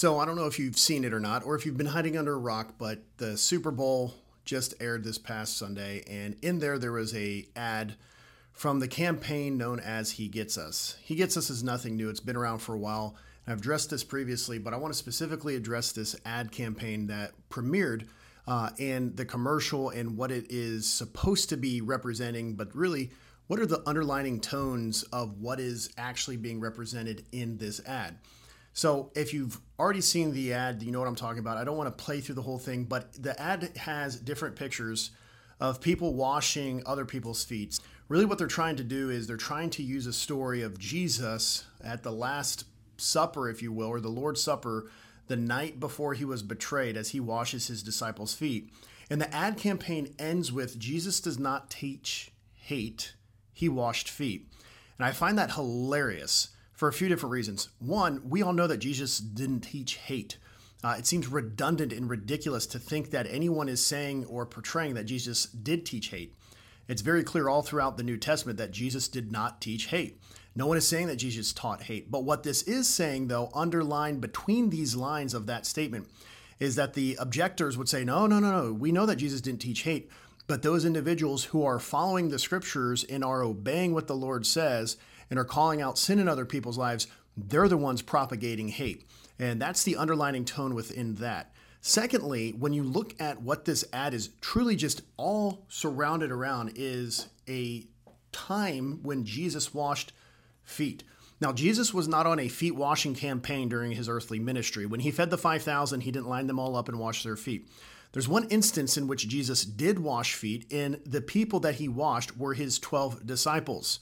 So I don't know if you've seen it or not, or if you've been hiding under a rock, but the Super Bowl just aired this past Sunday, and in there there was a ad from the campaign known as He Gets Us. He Gets Us is nothing new; it's been around for a while. I've addressed this previously, but I want to specifically address this ad campaign that premiered uh, and the commercial and what it is supposed to be representing, but really, what are the underlining tones of what is actually being represented in this ad? So, if you've already seen the ad, you know what I'm talking about. I don't want to play through the whole thing, but the ad has different pictures of people washing other people's feet. Really, what they're trying to do is they're trying to use a story of Jesus at the Last Supper, if you will, or the Lord's Supper, the night before he was betrayed as he washes his disciples' feet. And the ad campaign ends with Jesus does not teach hate, he washed feet. And I find that hilarious for a few different reasons. One, we all know that Jesus didn't teach hate. Uh, it seems redundant and ridiculous to think that anyone is saying or portraying that Jesus did teach hate. It's very clear all throughout the New Testament that Jesus did not teach hate. No one is saying that Jesus taught hate. But what this is saying, though, underlined between these lines of that statement, is that the objectors would say, no, no, no, no, we know that Jesus didn't teach hate. But those individuals who are following the scriptures and are obeying what the Lord says and are calling out sin in other people's lives, they're the ones propagating hate. And that's the underlining tone within that. Secondly, when you look at what this ad is truly just all surrounded around is a time when Jesus washed feet. Now, Jesus was not on a feet washing campaign during his earthly ministry. When he fed the 5,000, he didn't line them all up and wash their feet. There's one instance in which Jesus did wash feet, and the people that he washed were his 12 disciples.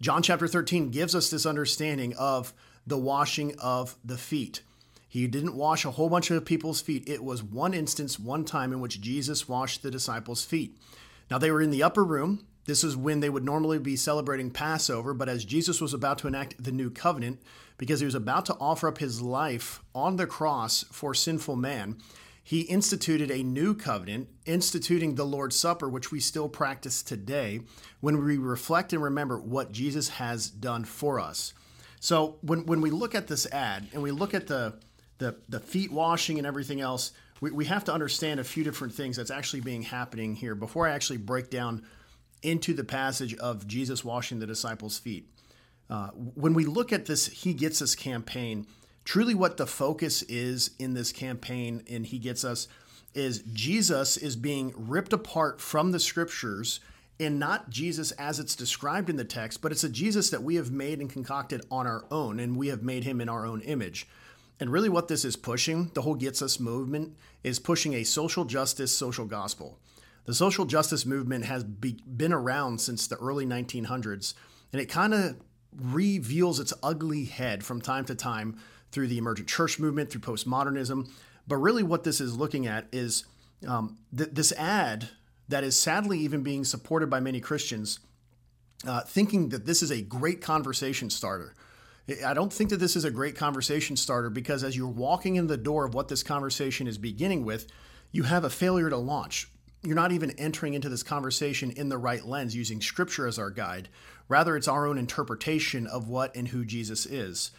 John chapter 13 gives us this understanding of the washing of the feet. He didn't wash a whole bunch of people's feet. It was one instance, one time in which Jesus washed the disciples' feet. Now, they were in the upper room. This is when they would normally be celebrating Passover, but as Jesus was about to enact the new covenant, because he was about to offer up his life on the cross for sinful man, he instituted a new covenant, instituting the Lord's Supper, which we still practice today when we reflect and remember what Jesus has done for us. So when, when we look at this ad and we look at the, the, the feet washing and everything else, we, we have to understand a few different things that's actually being happening here before I actually break down into the passage of Jesus washing the disciples' feet. Uh, when we look at this He Gets Us campaign, truly what the focus is in this campaign and He Gets Us is Jesus is being ripped apart from the scriptures and not Jesus as it's described in the text, but it's a Jesus that we have made and concocted on our own, and we have made him in our own image. And really, what this is pushing, the whole Gets Us movement, is pushing a social justice, social gospel. The social justice movement has be, been around since the early 1900s, and it kind of reveals its ugly head from time to time through the emergent church movement, through postmodernism. But really, what this is looking at is um, th- this ad that is sadly even being supported by many Christians, uh, thinking that this is a great conversation starter. I don't think that this is a great conversation starter because as you're walking in the door of what this conversation is beginning with, you have a failure to launch you're not even entering into this conversation in the right lens using scripture as our guide. Rather, it's our own interpretation of what and who Jesus is.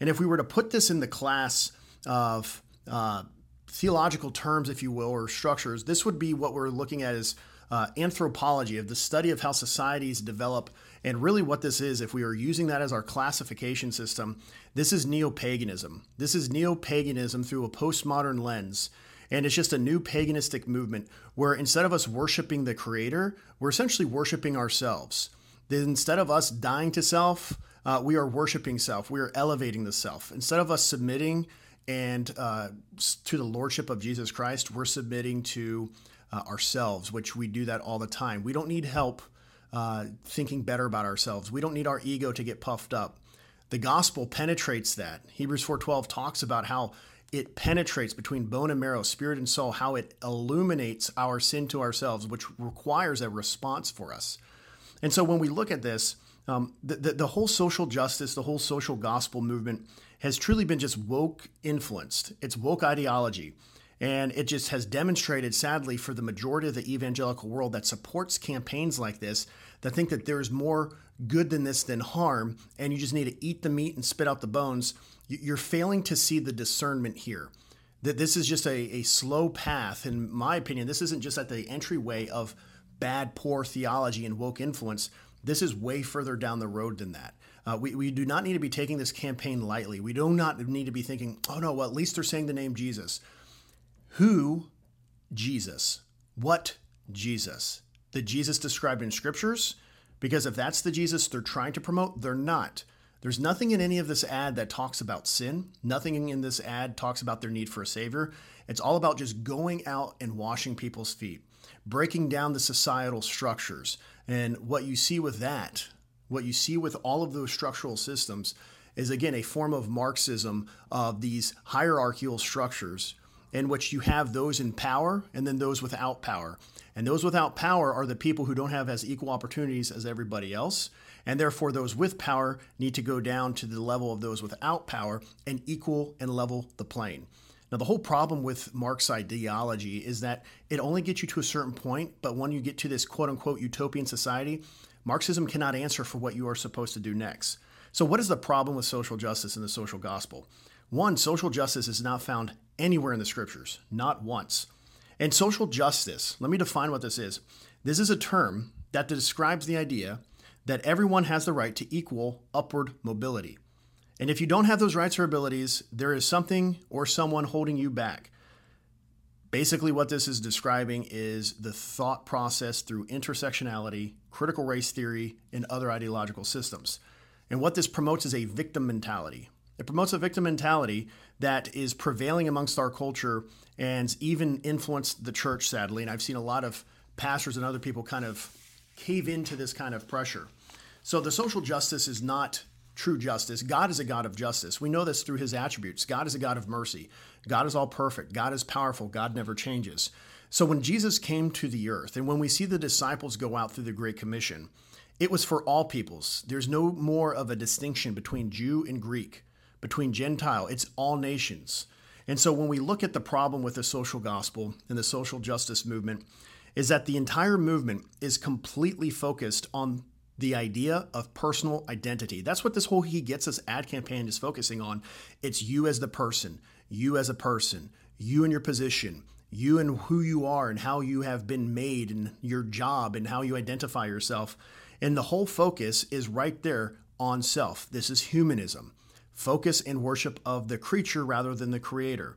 And if we were to put this in the class of uh, theological terms, if you will, or structures, this would be what we're looking at as uh, anthropology of the study of how societies develop. And really, what this is, if we are using that as our classification system, this is neo paganism. This is neo paganism through a postmodern lens. And it's just a new paganistic movement where instead of us worshiping the creator, we're essentially worshiping ourselves. Instead of us dying to self, uh, we are worshiping self. We are elevating the self. Instead of us submitting and uh, to the lordship of Jesus Christ, we're submitting to uh, ourselves, which we do that all the time. We don't need help uh, thinking better about ourselves. We don't need our ego to get puffed up. The gospel penetrates that. Hebrews 4:12 talks about how it penetrates between bone and marrow, spirit and soul, how it illuminates our sin to ourselves, which requires a response for us. And so when we look at this, um, the, the, the, whole social justice, the whole social gospel movement has truly been just woke influenced. It's woke ideology. And it just has demonstrated, sadly, for the majority of the evangelical world that supports campaigns like this, that think that there's more good than this than harm, and you just need to eat the meat and spit out the bones You're failing to see the discernment here. That this is just a, a slow path. In my opinion, this isn't just at the entryway of bad, poor theology and woke influence. This is way further down the road than that. Uh, we, we do not need to be taking this campaign lightly. We do not need to be thinking, oh no, well, at least they're saying the name Jesus. Who Jesus? What Jesus? The Jesus described in scriptures? Because if that's the Jesus they're trying to promote, they're not. There's nothing in any of this ad that talks about sin. Nothing in this ad talks about their need for a savior. It's all about just going out and washing people's feet, breaking down the societal structures. And what you see with that, what you see with all of those structural systems, is again a form of Marxism of these hierarchical structures in which you have those in power and then those without power. And those without power are the people who don't have as equal opportunities as everybody else. And therefore, those with power need to go down to the level of those without power and equal and level the plane. Now, the whole problem with Marx's ideology is that it only gets you to a certain point, but when you get to this quote unquote utopian society, Marxism cannot answer for what you are supposed to do next. So, what is the problem with social justice and the social gospel? One, social justice is not found anywhere in the scriptures, not once. And social justice, let me define what this is. This is a term that describes the idea that everyone has the right to equal upward mobility. And if you don't have those rights or abilities, there is something or someone holding you back. Basically, what this is describing is the thought process through intersectionality, critical race theory, and other ideological systems. And what this promotes is a victim mentality. It promotes a victim mentality that is prevailing amongst our culture and even influenced the church, sadly. And I've seen a lot of pastors and other people kind of cave into this kind of pressure. So the social justice is not true justice. God is a God of justice. We know this through his attributes. God is a God of mercy. God is all perfect. God is powerful. God never changes. So when Jesus came to the earth and when we see the disciples go out through the Great Commission, it was for all peoples. There's no more of a distinction between Jew and Greek, between Gentile. It's all nations. And so when we look at the problem with the social gospel and the social justice movement, is that the entire movement is completely focused on the idea of personal identity. That's what this whole He Gets Us ad campaign is focusing on. It's you as the person, you as a person, you and your position, you and who you are and how you have been made and your job and how you identify yourself. And the whole focus is right there on self. This is humanism. Focus and worship of the creature rather than the creator.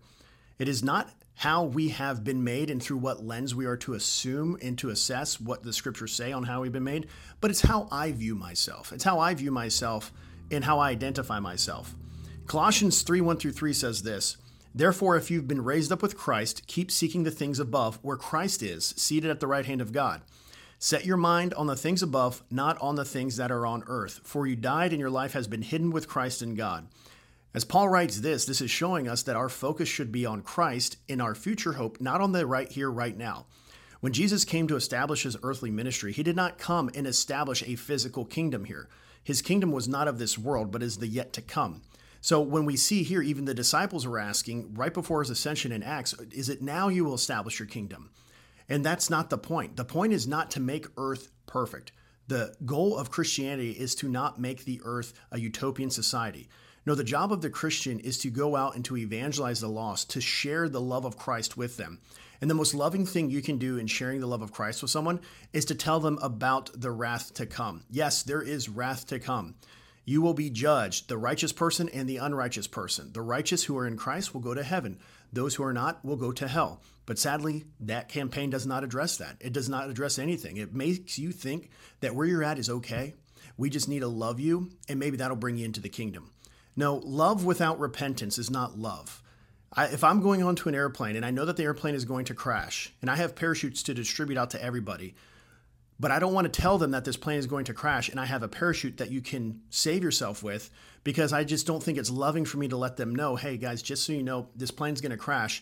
It is not how we have been made and through what lens we are to assume and to assess what the scriptures say on how we've been made, but it's how I view myself. It's how I view myself and how I identify myself. Colossians 3 1 through 3 says this Therefore, if you've been raised up with Christ, keep seeking the things above, where Christ is, seated at the right hand of God. Set your mind on the things above, not on the things that are on earth, for you died and your life has been hidden with Christ in God. As Paul writes this, this is showing us that our focus should be on Christ in our future hope, not on the right here, right now. When Jesus came to establish his earthly ministry, he did not come and establish a physical kingdom here. His kingdom was not of this world, but is the yet to come. So when we see here, even the disciples were asking right before his ascension in Acts, is it now you will establish your kingdom? And that's not the point. The point is not to make earth perfect. The goal of Christianity is to not make the earth a utopian society. No, the job of the Christian is to go out and to evangelize the lost, to share the love of Christ with them. And the most loving thing you can do in sharing the love of Christ with someone is to tell them about the wrath to come. Yes, there is wrath to come. You will be judged, the righteous person and the unrighteous person. The righteous who are in Christ will go to heaven. Those who are not will go to hell. But sadly, that campaign does not address that. It does not address anything. It makes you think that where you're at is okay. We just need to love you, and maybe that'll bring you into the kingdom. No, love without repentance is not love. I, if I'm going onto an airplane and I know that the airplane is going to crash and I have parachutes to distribute out to everybody, but I don't want to tell them that this plane is going to crash and I have a parachute that you can save yourself with because I just don't think it's loving for me to let them know, hey guys, just so you know, this plane's going to crash,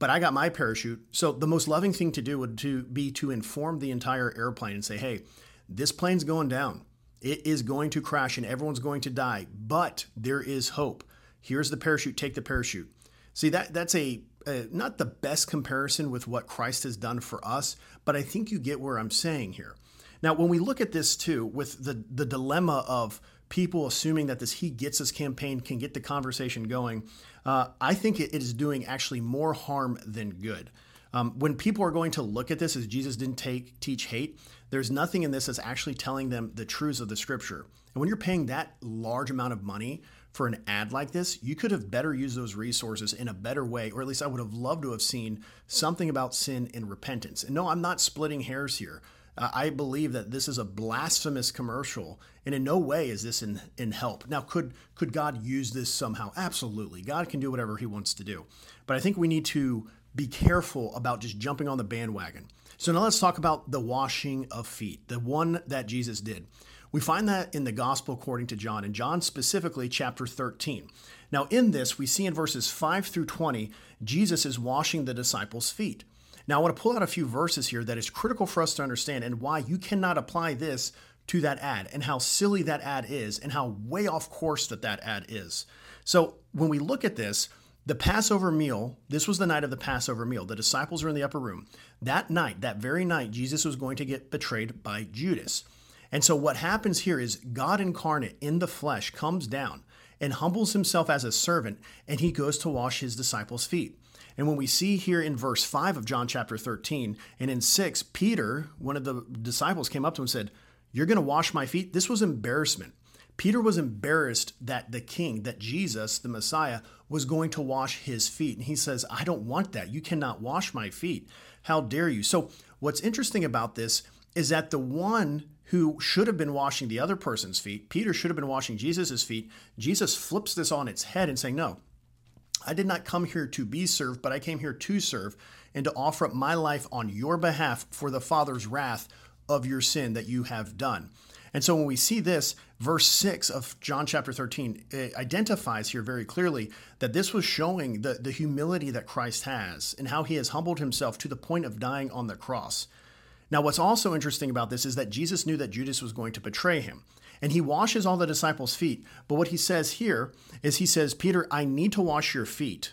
but I got my parachute. So the most loving thing to do would to be to inform the entire airplane and say, hey, this plane's going down. It is going to crash and everyone's going to die, but there is hope. Here's the parachute, take the parachute. See that that's a, not the best comparison with what Christ has done for us, but I think you get where I'm saying here. Now, when we look at this too with the the dilemma of people assuming that this He Gets Us campaign can get the conversation going, uh, I think it is doing actually more harm than good. Um, when people are going to look at this as Jesus didn't take teach hate, there's nothing in this that's actually telling them the truths of the scripture. And when you're paying that large amount of money for an ad like this, you could have better used those resources in a better way, or at least I would have loved to have seen something about sin and repentance. And no, I'm not splitting hairs here. Uh, I believe that this is a blasphemous commercial, and in no way is this in, in help. Now, could could God use this somehow? Absolutely. God can do whatever He wants to do. But I think we need to be careful about just jumping on the bandwagon. So now let's talk about the washing of feet, the one that Jesus did. We find that in the Gospel according to John, and John specifically, chapter 13. Now, in this, we see in verses 5 through 20, Jesus is washing the disciples' feet. Now, I want to pull out a few verses here that is critical for us to understand and why you cannot apply this to that ad and how silly that ad is and how way off course that that ad is. So, when we look at this, the Passover meal, this was the night of the Passover meal. The disciples are in the upper room. That night, that very night, Jesus was going to get betrayed by Judas. And so, what happens here is God incarnate in the flesh comes down and humbles himself as a servant, and he goes to wash his disciples' feet. And when we see here in verse 5 of John chapter 13 and in 6, Peter, one of the disciples, came up to him and said, You're going to wash my feet? This was embarrassment. Peter was embarrassed that the king, that Jesus, the Messiah, was going to wash his feet. And he says, I don't want that. You cannot wash my feet. How dare you? So, what's interesting about this is that the one who should have been washing the other person's feet, Peter should have been washing Jesus' feet, Jesus flips this on its head and saying, No, I did not come here to be served, but I came here to serve and to offer up my life on your behalf for the Father's wrath of your sin that you have done. And so when we see this, verse 6 of John chapter 13 identifies here very clearly that this was showing the, the humility that Christ has and how he has humbled himself to the point of dying on the cross. Now, what's also interesting about this is that Jesus knew that Judas was going to betray him. And he washes all the disciples' feet. But what he says here is he says, Peter, I need to wash your feet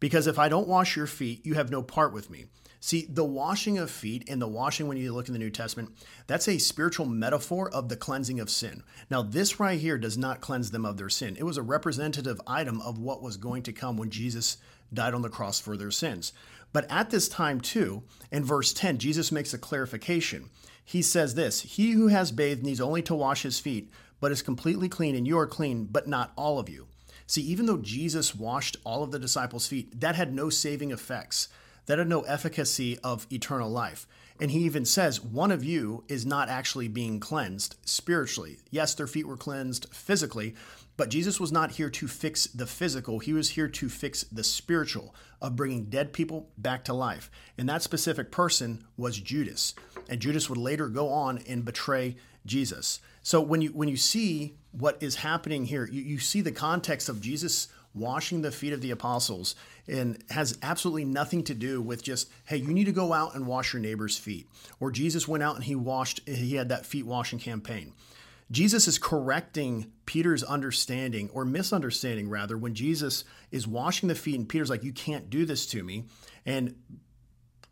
because if I don't wash your feet, you have no part with me. See, the washing of feet and the washing when you look in the New Testament, that's a spiritual metaphor of the cleansing of sin. Now, this right here does not cleanse them of their sin. It was a representative item of what was going to come when Jesus died on the cross for their sins. But at this time, too, in verse 10, Jesus makes a clarification. He says this He who has bathed needs only to wash his feet, but is completely clean, and you are clean, but not all of you. See, even though Jesus washed all of the disciples' feet, that had no saving effects that had no efficacy of eternal life. And he even says, one of you is not actually being cleansed spiritually. Yes, their feet were cleansed physically, but Jesus was not here to fix the physical. He was here to fix the spiritual of bringing dead people back to life. And that specific person was Judas. And Judas would later go on and betray Jesus. So when you when you see what is happening here, you, you see the context of Jesus washing the feet of the apostles and has absolutely nothing to do with just hey you need to go out and wash your neighbor's feet. Or jesus went out and he washed he had that feet washing campaign. Jesus is correcting peter's understanding or misunderstanding rather when jesus is washing the feet and peter's like you can't do this to me. And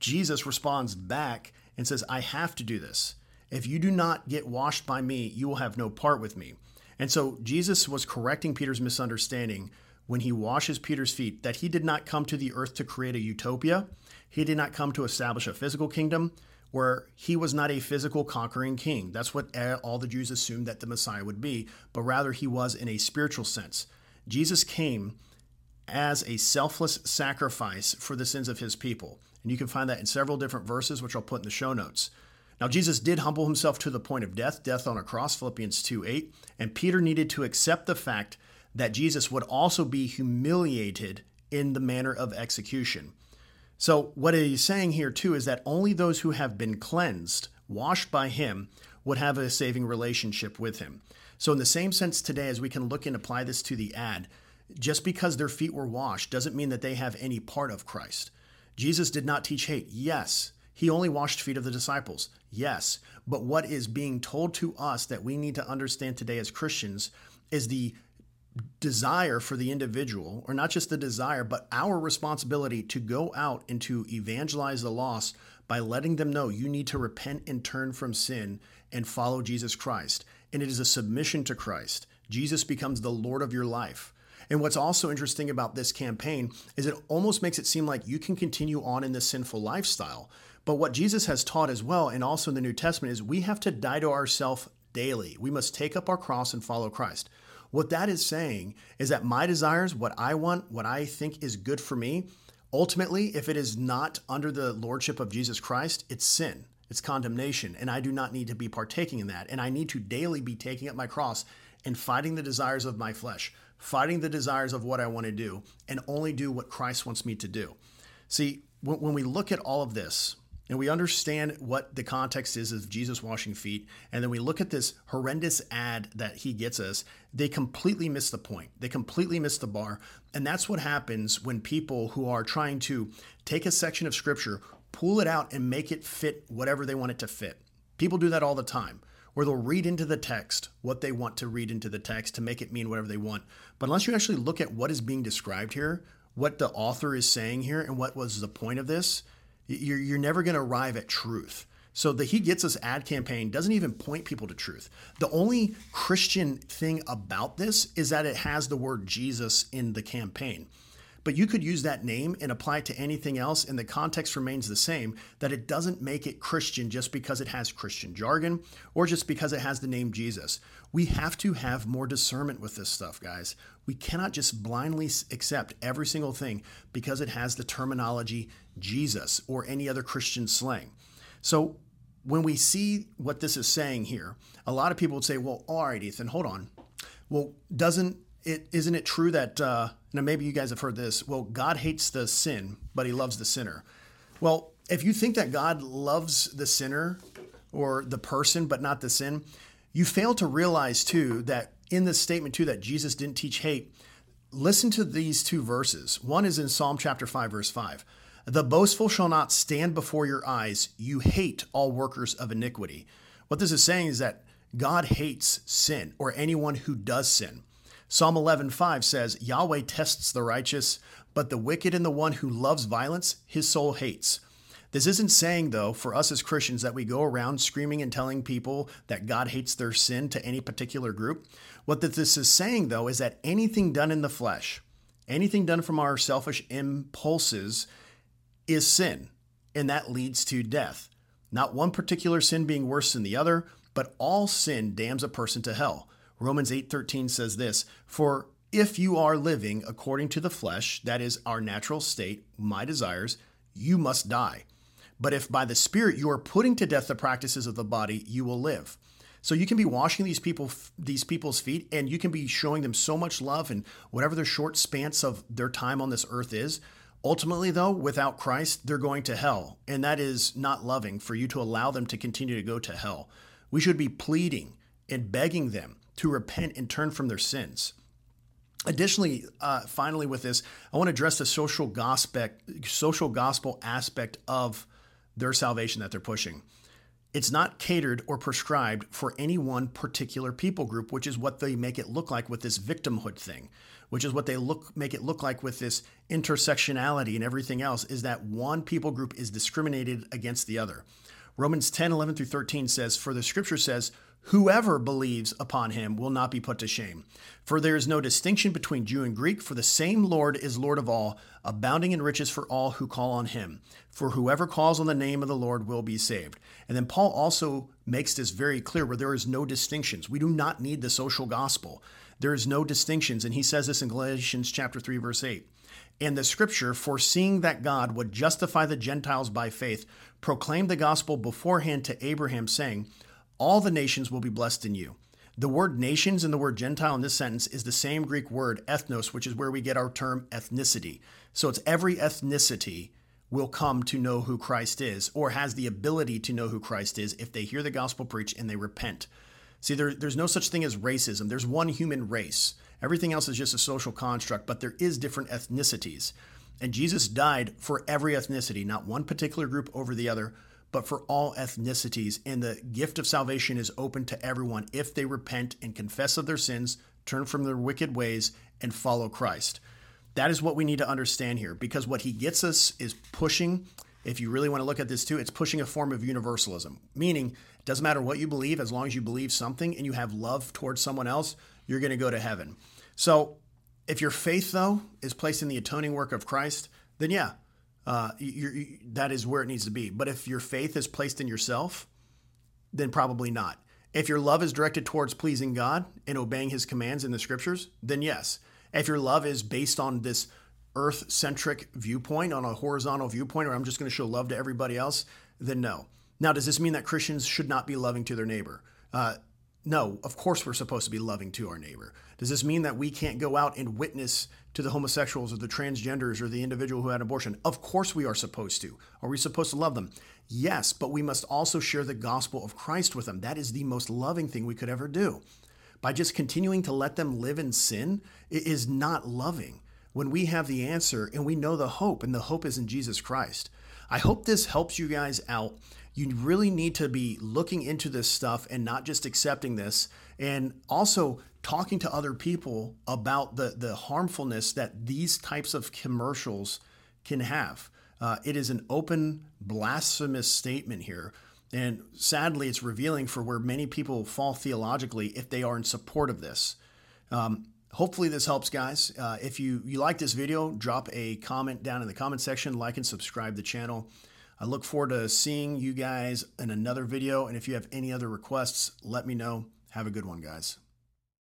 jesus responds back and says i have to do this. If you do not get washed by me you will have no part with me. And so jesus was correcting peter's misunderstanding when he washes Peter's feet that he did not come to the earth to create a utopia. He did not come to establish a physical kingdom where he was not a physical conquering king. That's what all the Jews assumed that the Messiah would be, but rather he was in a spiritual sense. Jesus came as a selfless sacrifice for the sins of his people. And you can find that in several different verses, which I'll put in the show notes. Now, Jesus did humble himself to the point of death, death on a cross, Philippians 2 8. And Peter needed to accept the fact that Jesus would also be humiliated in the manner of execution. So, what he's saying here too is that only those who have been cleansed, washed by him, would have a saving relationship with him. So, in the same sense today, as we can look and apply this to the ad, just because their feet were washed doesn't mean that they have any part of Christ. Jesus did not teach hate. Yes. He only washed feet of the disciples. Yes. But what is being told to us that we need to understand today as Christians is the desire for the individual, or not just the desire, but our responsibility to go out and to evangelize the lost by letting them know you need to repent and turn from sin and follow Jesus Christ. And it is a submission to Christ, Jesus becomes the Lord of your life. And what's also interesting about this campaign is it almost makes it seem like you can continue on in this sinful lifestyle. But what Jesus has taught as well, and also in the New Testament, is we have to die to ourselves daily. We must take up our cross and follow Christ. What that is saying is that my desires, what I want, what I think is good for me, ultimately, if it is not under the lordship of Jesus Christ, it's sin, it's condemnation, and I do not need to be partaking in that. And I need to daily be taking up my cross and fighting the desires of my flesh, fighting the desires of what I want to do, and only do what Christ wants me to do. See, when we look at all of this, and we understand what the context is of Jesus washing feet, and then we look at this horrendous ad that he gets us, they completely miss the point. They completely miss the bar. And that's what happens when people who are trying to take a section of scripture, pull it out, and make it fit whatever they want it to fit. People do that all the time where they'll read into the text what they want to read into the text to make it mean whatever they want. But unless you actually look at what is being described here, what the author is saying here, and what was the point of this, you're, you're never going to arrive at truth. So the He Gets Us ad campaign doesn't even point people to truth. The only Christian thing about this is that it has the word Jesus in the campaign. But you could use that name and apply it to anything else, and the context remains the same that it doesn't make it Christian just because it has Christian jargon or just because it has the name Jesus. We have to have more discernment with this stuff, guys. We cannot just blindly accept every single thing because it has the terminology Jesus or any other Christian slang. So, when we see what this is saying here, a lot of people would say, well, all right, Ethan, hold on. Well, doesn't it isn't it true that uh, now maybe you guys have heard this? Well, God hates the sin, but He loves the sinner. Well, if you think that God loves the sinner or the person, but not the sin, you fail to realize too that in this statement too that Jesus didn't teach hate. Listen to these two verses. One is in Psalm chapter five, verse five. The boastful shall not stand before your eyes. You hate all workers of iniquity. What this is saying is that God hates sin or anyone who does sin. Psalm 11:5 says, "Yahweh tests the righteous, but the wicked and the one who loves violence, his soul hates." This isn't saying, though, for us as Christians that we go around screaming and telling people that God hates their sin to any particular group. What this is saying, though, is that anything done in the flesh, anything done from our selfish impulses, is sin, and that leads to death. Not one particular sin being worse than the other, but all sin damns a person to hell. Romans 8:13 says this, "For if you are living according to the flesh, that is our natural state, my desires, you must die. But if by the Spirit you are putting to death the practices of the body, you will live." So you can be washing these people these people's feet and you can be showing them so much love and whatever their short spans of their time on this earth is. Ultimately though, without Christ, they're going to hell, and that is not loving for you to allow them to continue to go to hell. We should be pleading and begging them to repent and turn from their sins. Additionally, uh, finally, with this, I want to address the social gospel, social gospel aspect of their salvation that they're pushing. It's not catered or prescribed for any one particular people group, which is what they make it look like with this victimhood thing, which is what they look make it look like with this intersectionality and everything else, is that one people group is discriminated against the other. Romans 10, 11 through 13 says, For the scripture says, Whoever believes upon him will not be put to shame. For there is no distinction between Jew and Greek, for the same Lord is Lord of all, abounding in riches for all who call on him. For whoever calls on the name of the Lord will be saved. And then Paul also makes this very clear where there is no distinctions. We do not need the social gospel. There is no distinctions. And he says this in Galatians chapter 3, verse 8. And the scripture, foreseeing that God would justify the Gentiles by faith, proclaimed the gospel beforehand to Abraham, saying, all the nations will be blessed in you. The word nations and the word Gentile in this sentence is the same Greek word ethnos, which is where we get our term ethnicity. So it's every ethnicity will come to know who Christ is or has the ability to know who Christ is if they hear the gospel preached and they repent. See, there, there's no such thing as racism. There's one human race. Everything else is just a social construct, but there is different ethnicities. And Jesus died for every ethnicity, not one particular group over the other, but for all ethnicities. And the gift of salvation is open to everyone if they repent and confess of their sins, turn from their wicked ways, and follow Christ. That is what we need to understand here because what he gets us is pushing, if you really want to look at this too, it's pushing a form of universalism, meaning it doesn't matter what you believe, as long as you believe something and you have love towards someone else, you're going to go to heaven. So if your faith, though, is placed in the atoning work of Christ, then yeah, uh, you, that is where it needs to be. But if your faith is placed in yourself, then probably not. If your love is directed towards pleasing God and obeying his commands in the scriptures, then yes. If your love is based on this earth centric viewpoint, on a horizontal viewpoint, or I'm just going to show love to everybody else, then no. Now, does this mean that Christians should not be loving to their neighbor? Uh, no, of course we're supposed to be loving to our neighbor. Does this mean that we can't go out and witness to the homosexuals or the transgenders or the individual who had abortion? Of course we are supposed to. Are we supposed to love them? Yes, but we must also share the gospel of Christ with them. That is the most loving thing we could ever do. By just continuing to let them live in sin, it is not loving. When we have the answer and we know the hope, and the hope is in Jesus Christ. I hope this helps you guys out you really need to be looking into this stuff and not just accepting this and also talking to other people about the the harmfulness that these types of commercials can have. Uh, it is an open blasphemous statement here and sadly it's revealing for where many people fall theologically if they are in support of this. Um, hopefully this helps guys. Uh, if you you like this video drop a comment down in the comment section like and subscribe the channel I look forward to seeing you guys in another video. And if you have any other requests, let me know. Have a good one, guys.